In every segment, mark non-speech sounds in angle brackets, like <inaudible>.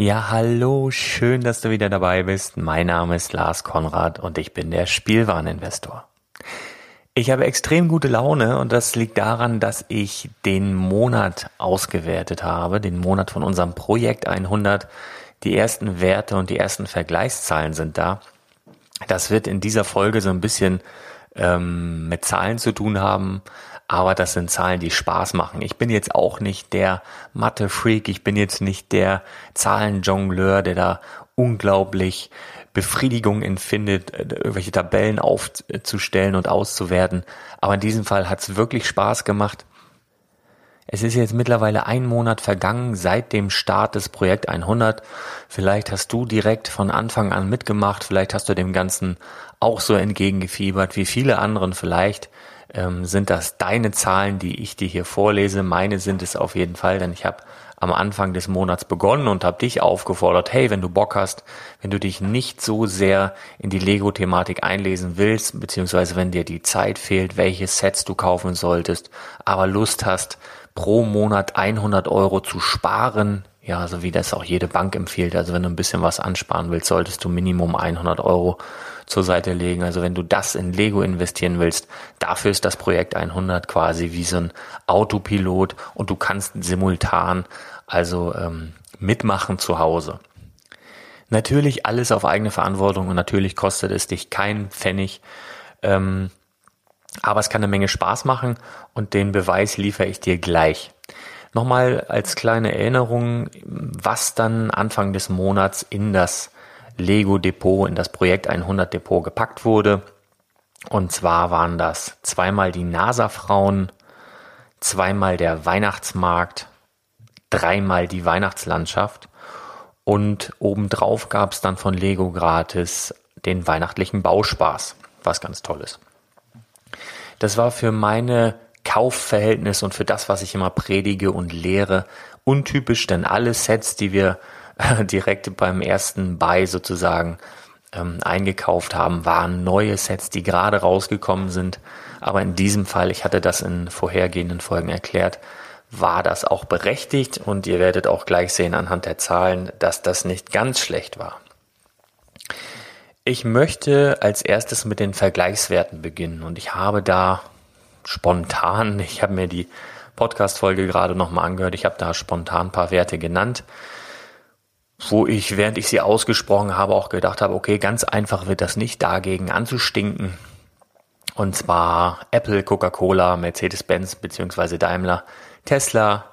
Ja, hallo, schön, dass du wieder dabei bist. Mein Name ist Lars Konrad und ich bin der Spielwareninvestor. Ich habe extrem gute Laune und das liegt daran, dass ich den Monat ausgewertet habe, den Monat von unserem Projekt 100. Die ersten Werte und die ersten Vergleichszahlen sind da. Das wird in dieser Folge so ein bisschen ähm, mit Zahlen zu tun haben, aber das sind Zahlen, die Spaß machen. Ich bin jetzt auch nicht der Mathe-Freak, ich bin jetzt nicht der Zahlenjongleur, der da unglaublich Befriedigung empfindet, äh, irgendwelche Tabellen aufzustellen und auszuwerten. Aber in diesem Fall hat es wirklich Spaß gemacht. Es ist jetzt mittlerweile ein Monat vergangen seit dem Start des Projekt 100. Vielleicht hast du direkt von Anfang an mitgemacht, vielleicht hast du dem Ganzen auch so entgegengefiebert wie viele anderen vielleicht ähm, sind das deine Zahlen, die ich dir hier vorlese. Meine sind es auf jeden Fall, denn ich habe am Anfang des Monats begonnen und habe dich aufgefordert, hey, wenn du Bock hast, wenn du dich nicht so sehr in die Lego-Thematik einlesen willst, beziehungsweise wenn dir die Zeit fehlt, welche Sets du kaufen solltest, aber Lust hast, pro Monat 100 Euro zu sparen, ja, so wie das auch jede Bank empfiehlt. Also wenn du ein bisschen was ansparen willst, solltest du Minimum 100 Euro zur Seite legen. Also wenn du das in Lego investieren willst, dafür ist das Projekt 100 quasi wie so ein Autopilot und du kannst simultan also ähm, mitmachen zu Hause. Natürlich alles auf eigene Verantwortung und natürlich kostet es dich keinen Pfennig. Ähm, aber es kann eine Menge Spaß machen und den Beweis liefere ich dir gleich. Nochmal als kleine Erinnerung, was dann Anfang des Monats in das Lego Depot, in das Projekt 100 Depot gepackt wurde. Und zwar waren das zweimal die NASA-Frauen, zweimal der Weihnachtsmarkt, dreimal die Weihnachtslandschaft und obendrauf gab es dann von Lego gratis den weihnachtlichen Bauspaß, was ganz toll ist. Das war für meine Kaufverhältnisse und für das, was ich immer predige und lehre, untypisch, denn alle Sets, die wir direkt beim ersten Buy sozusagen ähm, eingekauft haben, waren neue Sets, die gerade rausgekommen sind. Aber in diesem Fall, ich hatte das in vorhergehenden Folgen erklärt, war das auch berechtigt und ihr werdet auch gleich sehen anhand der Zahlen, dass das nicht ganz schlecht war. Ich möchte als erstes mit den Vergleichswerten beginnen und ich habe da spontan, <laughs> ich habe mir die Podcast-Folge gerade nochmal angehört, ich habe da spontan ein paar Werte genannt, wo ich, während ich sie ausgesprochen habe, auch gedacht habe, okay, ganz einfach wird das nicht dagegen anzustinken. Und zwar Apple, Coca-Cola, Mercedes-Benz bzw. Daimler, Tesla,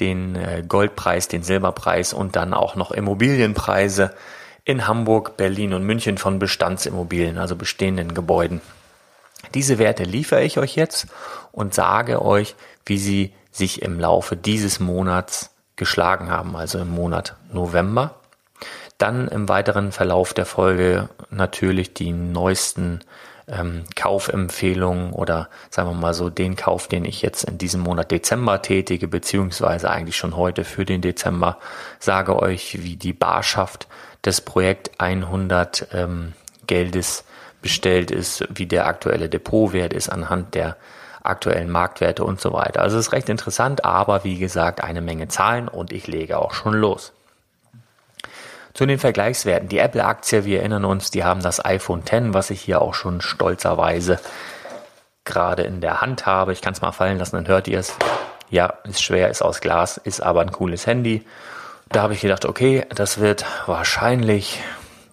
den äh, Goldpreis, den Silberpreis und dann auch noch Immobilienpreise in Hamburg, Berlin und München von Bestandsimmobilien, also bestehenden Gebäuden. Diese Werte liefere ich euch jetzt und sage euch, wie sie sich im Laufe dieses Monats geschlagen haben, also im Monat November. Dann im weiteren Verlauf der Folge natürlich die neuesten ähm, Kaufempfehlungen oder sagen wir mal so den Kauf, den ich jetzt in diesem Monat Dezember tätige, beziehungsweise eigentlich schon heute für den Dezember, sage euch, wie die Barschaft des Projekt 100 ähm, Geldes bestellt ist, wie der aktuelle Depotwert ist anhand der aktuellen Marktwerte und so weiter. Also es ist recht interessant, aber wie gesagt, eine Menge Zahlen und ich lege auch schon los. Zu den Vergleichswerten. Die Apple-Aktie, wir erinnern uns, die haben das iPhone X, was ich hier auch schon stolzerweise gerade in der Hand habe. Ich kann es mal fallen lassen, dann hört ihr es. Ja, ist schwer, ist aus Glas, ist aber ein cooles Handy. Da habe ich gedacht, okay, das wird wahrscheinlich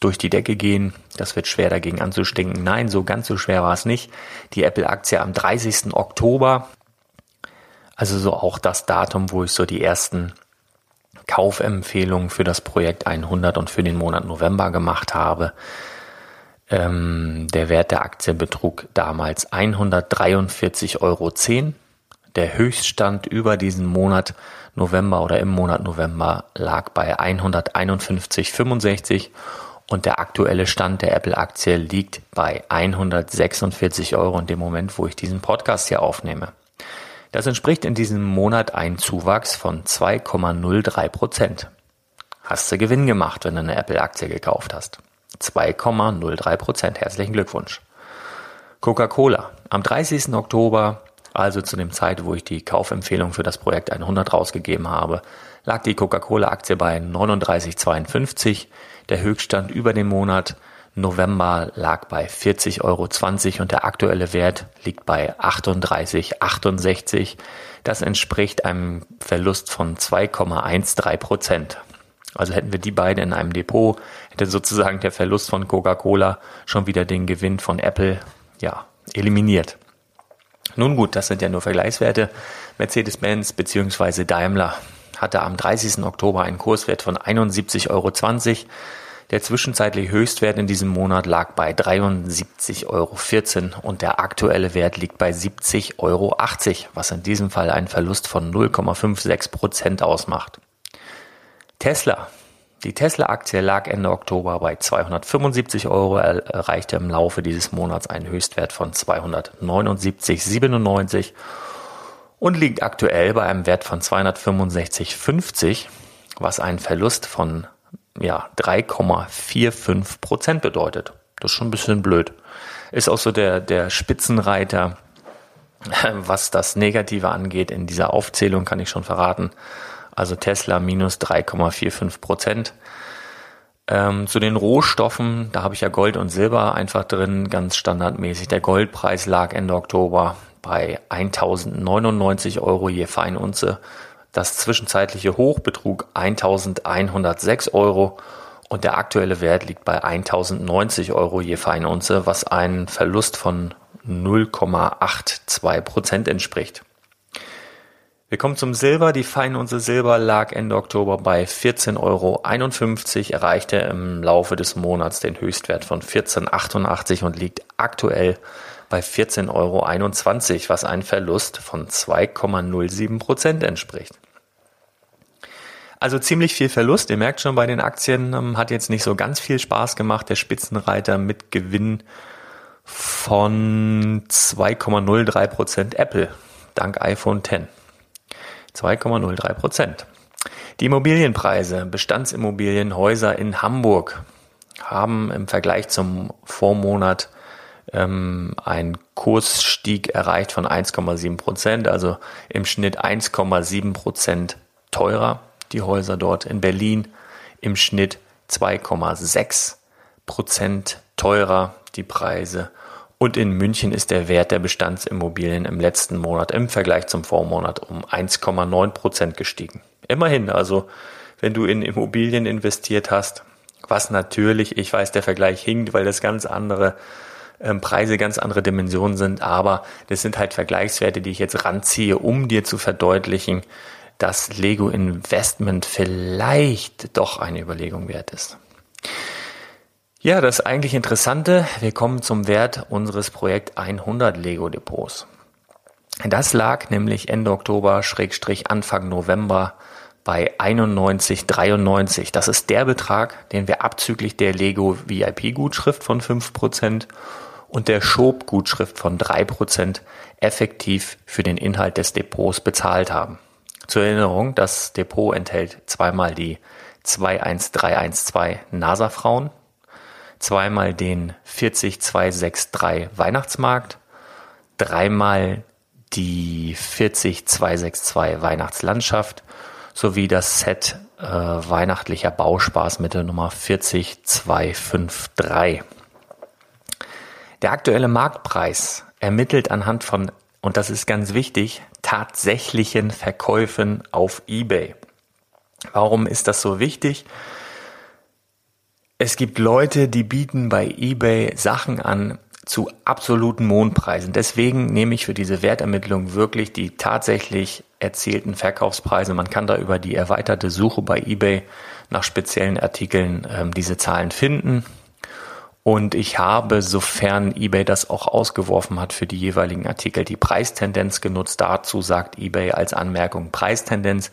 durch die Decke gehen. Das wird schwer dagegen anzustinken. Nein, so ganz so schwer war es nicht. Die Apple-Aktie am 30. Oktober, also so auch das Datum, wo ich so die ersten Kaufempfehlungen für das Projekt 100 und für den Monat November gemacht habe. Ähm, der Wert der Aktie betrug damals 143,10 Euro. Der Höchststand über diesen Monat November oder im Monat November lag bei 151,65 und der aktuelle Stand der Apple-Aktie liegt bei 146 Euro in dem Moment, wo ich diesen Podcast hier aufnehme. Das entspricht in diesem Monat ein Zuwachs von 2,03 Prozent. Hast du Gewinn gemacht, wenn du eine Apple-Aktie gekauft hast? 2,03 Prozent. Herzlichen Glückwunsch. Coca-Cola. Am 30. Oktober, also zu dem Zeit, wo ich die Kaufempfehlung für das Projekt 100 rausgegeben habe, lag die Coca-Cola-Aktie bei 39,52. Der Höchststand über den Monat November lag bei 40,20 Euro und der aktuelle Wert liegt bei 38,68. Das entspricht einem Verlust von 2,13 Prozent. Also hätten wir die beiden in einem Depot, hätte sozusagen der Verlust von Coca-Cola schon wieder den Gewinn von Apple, ja, eliminiert. Nun gut, das sind ja nur Vergleichswerte. Mercedes-Benz bzw. Daimler hatte am 30. Oktober einen Kurswert von 71,20 Euro. Der zwischenzeitliche Höchstwert in diesem Monat lag bei 73,14 Euro und der aktuelle Wert liegt bei 70,80 Euro, was in diesem Fall einen Verlust von 0,56 Prozent ausmacht. Tesla. Die Tesla-Aktie lag Ende Oktober bei 275 Euro, erreichte im Laufe dieses Monats einen Höchstwert von 279,97 und liegt aktuell bei einem Wert von 265,50, was einen Verlust von ja, 3,45 Prozent bedeutet. Das ist schon ein bisschen blöd. Ist auch so der, der Spitzenreiter, <laughs> was das Negative angeht. In dieser Aufzählung kann ich schon verraten. Also Tesla minus 3,45 Prozent. Ähm, zu den Rohstoffen, da habe ich ja Gold und Silber einfach drin, ganz standardmäßig. Der Goldpreis lag Ende Oktober bei 1099 Euro je Feinunze das zwischenzeitliche Hoch betrug 1106 Euro und der aktuelle Wert liegt bei 1090 Euro je Feinunze, was einen Verlust von 0,82 Prozent entspricht. Wir kommen zum Silber. Die Feinunze Silber lag Ende Oktober bei 14,51 Euro, erreichte im Laufe des Monats den Höchstwert von 14,88 und liegt aktuell bei 14,21 Euro, was ein Verlust von 2,07 Prozent entspricht. Also ziemlich viel Verlust. Ihr merkt schon bei den Aktien, ähm, hat jetzt nicht so ganz viel Spaß gemacht. Der Spitzenreiter mit Gewinn von 2,03 Prozent Apple dank iPhone 10. 2,03 Prozent. Die Immobilienpreise, Bestandsimmobilienhäuser in Hamburg haben im Vergleich zum Vormonat ähm, einen Kursstieg erreicht von 1,7 Prozent, also im Schnitt 1,7 Prozent teurer die Häuser dort in Berlin im Schnitt 2,6 Prozent teurer die Preise. Und in München ist der Wert der Bestandsimmobilien im letzten Monat im Vergleich zum Vormonat um 1,9 Prozent gestiegen. Immerhin, also wenn du in Immobilien investiert hast, was natürlich, ich weiß, der Vergleich hinkt, weil das ganz andere ähm, Preise, ganz andere Dimensionen sind, aber das sind halt Vergleichswerte, die ich jetzt ranziehe, um dir zu verdeutlichen, dass Lego Investment vielleicht doch eine Überlegung wert ist. Ja, das eigentlich Interessante, wir kommen zum Wert unseres Projekt 100 Lego Depots. Das lag nämlich Ende Oktober, Schrägstrich Anfang November bei 91,93. Das ist der Betrag, den wir abzüglich der Lego VIP Gutschrift von 5% und der Schob Gutschrift von 3% effektiv für den Inhalt des Depots bezahlt haben. Zur Erinnerung, das Depot enthält zweimal die 21312 NASA-Frauen, zweimal den 40263 Weihnachtsmarkt, dreimal die 40262 Weihnachtslandschaft sowie das Set äh, weihnachtlicher Bauspaß mit der Nummer 40253. Der aktuelle Marktpreis ermittelt anhand von und das ist ganz wichtig, tatsächlichen Verkäufen auf eBay. Warum ist das so wichtig? Es gibt Leute, die bieten bei eBay Sachen an zu absoluten Mondpreisen. Deswegen nehme ich für diese Wertermittlung wirklich die tatsächlich erzielten Verkaufspreise. Man kann da über die erweiterte Suche bei eBay nach speziellen Artikeln ähm, diese Zahlen finden. Und ich habe, sofern eBay das auch ausgeworfen hat für die jeweiligen Artikel, die Preistendenz genutzt. Dazu sagt eBay als Anmerkung Preistendenz.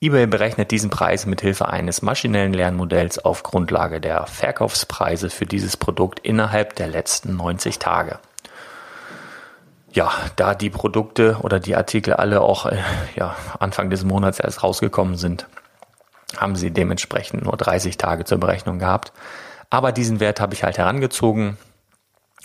eBay berechnet diesen Preis mit Hilfe eines maschinellen Lernmodells auf Grundlage der Verkaufspreise für dieses Produkt innerhalb der letzten 90 Tage. Ja, da die Produkte oder die Artikel alle auch äh, ja, Anfang des Monats erst rausgekommen sind, haben sie dementsprechend nur 30 Tage zur Berechnung gehabt. Aber diesen Wert habe ich halt herangezogen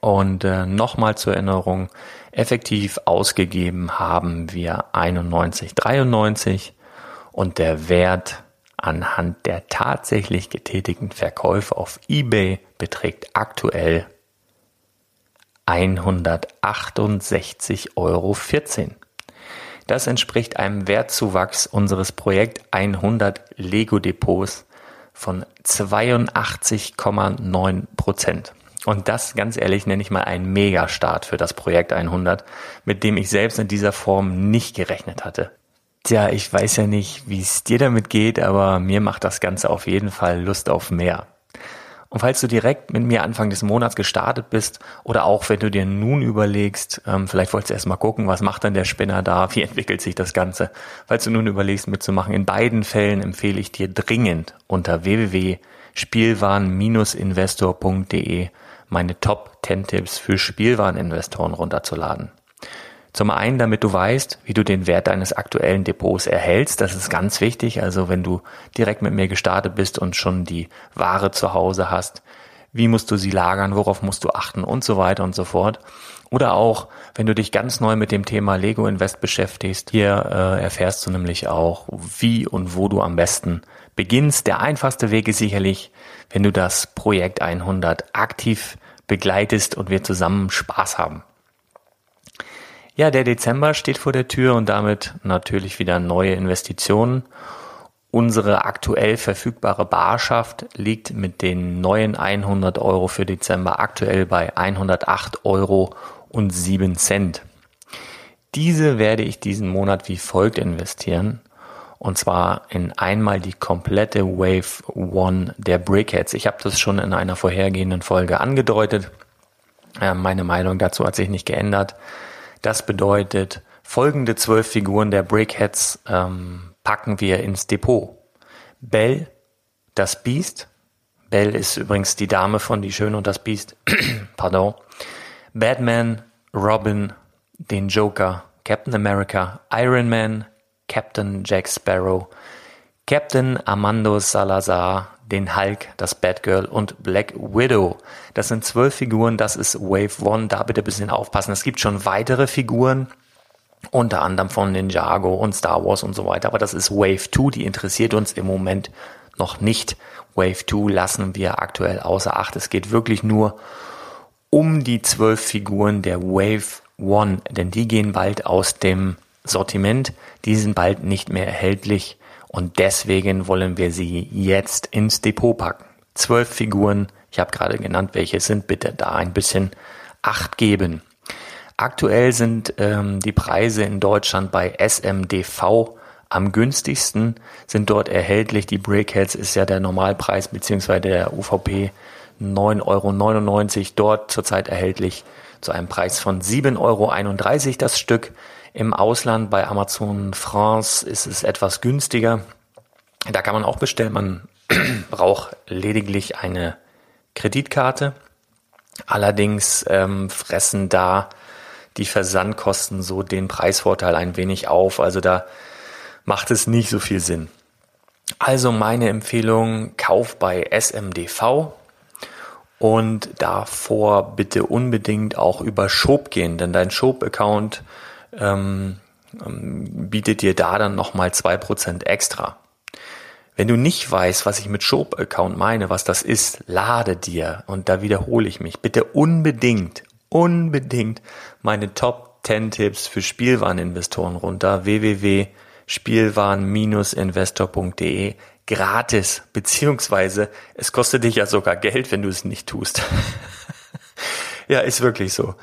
und äh, nochmal zur Erinnerung, effektiv ausgegeben haben wir 91,93 und der Wert anhand der tatsächlich getätigten Verkäufe auf eBay beträgt aktuell 168,14 Euro. Das entspricht einem Wertzuwachs unseres Projekt 100 Lego Depots von 82,9 Prozent. Und das, ganz ehrlich, nenne ich mal einen Megastart für das Projekt 100, mit dem ich selbst in dieser Form nicht gerechnet hatte. Tja, ich weiß ja nicht, wie es dir damit geht, aber mir macht das Ganze auf jeden Fall Lust auf mehr. Und falls du direkt mit mir Anfang des Monats gestartet bist oder auch wenn du dir nun überlegst, ähm, vielleicht wolltest du erst mal gucken, was macht dann der Spinner da, wie entwickelt sich das Ganze. Falls du nun überlegst mitzumachen, in beiden Fällen empfehle ich dir dringend unter www.spielwaren-investor.de meine Top 10 Tipps für Spielwareninvestoren runterzuladen. Zum einen, damit du weißt, wie du den Wert deines aktuellen Depots erhältst. Das ist ganz wichtig. Also wenn du direkt mit mir gestartet bist und schon die Ware zu Hause hast, wie musst du sie lagern, worauf musst du achten und so weiter und so fort. Oder auch, wenn du dich ganz neu mit dem Thema Lego Invest beschäftigst, hier äh, erfährst du nämlich auch, wie und wo du am besten beginnst. Der einfachste Weg ist sicherlich, wenn du das Projekt 100 aktiv begleitest und wir zusammen Spaß haben. Ja, der Dezember steht vor der Tür und damit natürlich wieder neue Investitionen. Unsere aktuell verfügbare Barschaft liegt mit den neuen 100 Euro für Dezember aktuell bei 108 Euro und 7 Cent. Diese werde ich diesen Monat wie folgt investieren. Und zwar in einmal die komplette Wave One der Brickheads. Ich habe das schon in einer vorhergehenden Folge angedeutet. Meine Meinung dazu hat sich nicht geändert. Das bedeutet, folgende zwölf Figuren der Brickheads ähm, packen wir ins Depot. Belle, das Biest. Belle ist übrigens die Dame von Die Schöne und das Biest. <clears throat> Pardon. Batman, Robin, den Joker, Captain America, Iron Man, Captain Jack Sparrow, Captain Armando Salazar, den Hulk, das Batgirl und Black Widow. Das sind zwölf Figuren, das ist Wave One, da bitte ein bisschen aufpassen. Es gibt schon weitere Figuren, unter anderem von Ninjago und Star Wars und so weiter. Aber das ist Wave 2, die interessiert uns im Moment noch nicht. Wave 2 lassen wir aktuell außer Acht. Es geht wirklich nur um die zwölf Figuren der Wave 1, denn die gehen bald aus dem Sortiment. Die sind bald nicht mehr erhältlich und deswegen wollen wir sie jetzt ins Depot packen. Zwölf Figuren, ich habe gerade genannt, welche sind. Bitte da ein bisschen Acht geben. Aktuell sind ähm, die Preise in Deutschland bei SMDV am günstigsten, sind dort erhältlich. Die Brickheads ist ja der Normalpreis beziehungsweise der UVP 9,99 Euro dort zurzeit erhältlich zu einem Preis von 7,31 Euro das Stück. Im Ausland bei Amazon France ist es etwas günstiger. Da kann man auch bestellen. Man <clears throat> braucht lediglich eine Kreditkarte. Allerdings ähm, fressen da die Versandkosten so den Preisvorteil ein wenig auf. Also da macht es nicht so viel Sinn. Also meine Empfehlung, kauf bei SMDV und davor bitte unbedingt auch über Shop gehen, denn dein Shop-Account ähm, ähm bietet dir da dann nochmal zwei Prozent extra. Wenn du nicht weißt, was ich mit Shop-Account meine, was das ist, lade dir, und da wiederhole ich mich, bitte unbedingt, unbedingt meine Top 10 Tipps für Spielwareninvestoren runter. www.spielwaren-investor.de gratis, beziehungsweise es kostet dich ja sogar Geld, wenn du es nicht tust. <laughs> ja, ist wirklich so.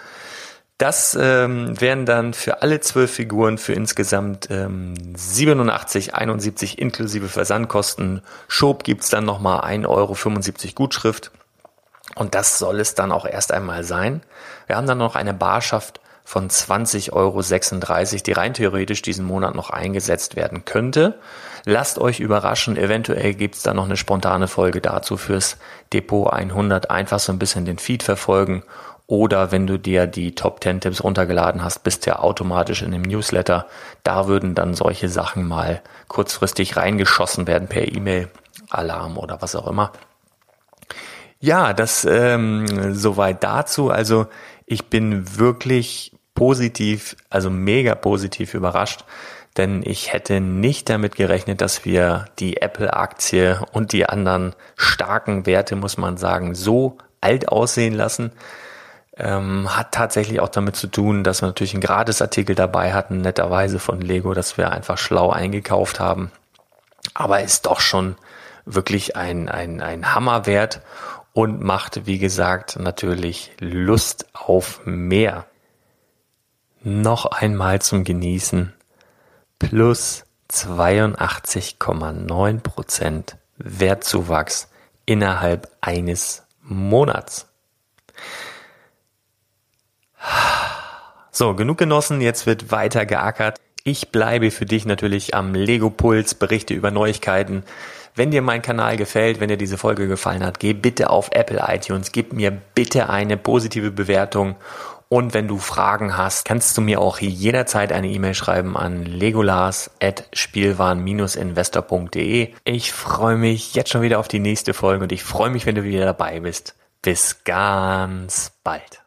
Das ähm, wären dann für alle zwölf Figuren für insgesamt ähm, 87,71 inklusive Versandkosten. Schob gibt's dann nochmal 1,75 Euro Gutschrift. Und das soll es dann auch erst einmal sein. Wir haben dann noch eine Barschaft von 20,36 Euro, die rein theoretisch diesen Monat noch eingesetzt werden könnte. Lasst euch überraschen, eventuell gibt's da noch eine spontane Folge dazu fürs Depot 100. Einfach so ein bisschen den Feed verfolgen oder wenn du dir die Top 10 Tipps runtergeladen hast, bist du ja automatisch in dem Newsletter. Da würden dann solche Sachen mal kurzfristig reingeschossen werden per E-Mail, Alarm oder was auch immer. Ja, das ähm, soweit dazu. Also ich bin wirklich positiv, also mega positiv überrascht, denn ich hätte nicht damit gerechnet, dass wir die Apple-Aktie und die anderen starken Werte, muss man sagen, so alt aussehen lassen. Ähm, hat tatsächlich auch damit zu tun, dass wir natürlich einen Gratisartikel dabei hatten, netterweise von Lego, dass wir einfach schlau eingekauft haben. Aber ist doch schon wirklich ein, ein, ein Hammerwert und macht, wie gesagt, natürlich Lust auf mehr. Noch einmal zum Genießen. Plus 82,9 Prozent Wertzuwachs innerhalb eines Monats. So, genug genossen, jetzt wird weiter geackert. Ich bleibe für dich natürlich am Lego Puls, berichte über Neuigkeiten, wenn dir mein Kanal gefällt, wenn dir diese Folge gefallen hat, geh bitte auf Apple iTunes, gib mir bitte eine positive Bewertung und wenn du Fragen hast, kannst du mir auch jederzeit eine E-Mail schreiben an legolas.spielwaren-investor.de. Ich freue mich jetzt schon wieder auf die nächste Folge und ich freue mich, wenn du wieder dabei bist. Bis ganz bald.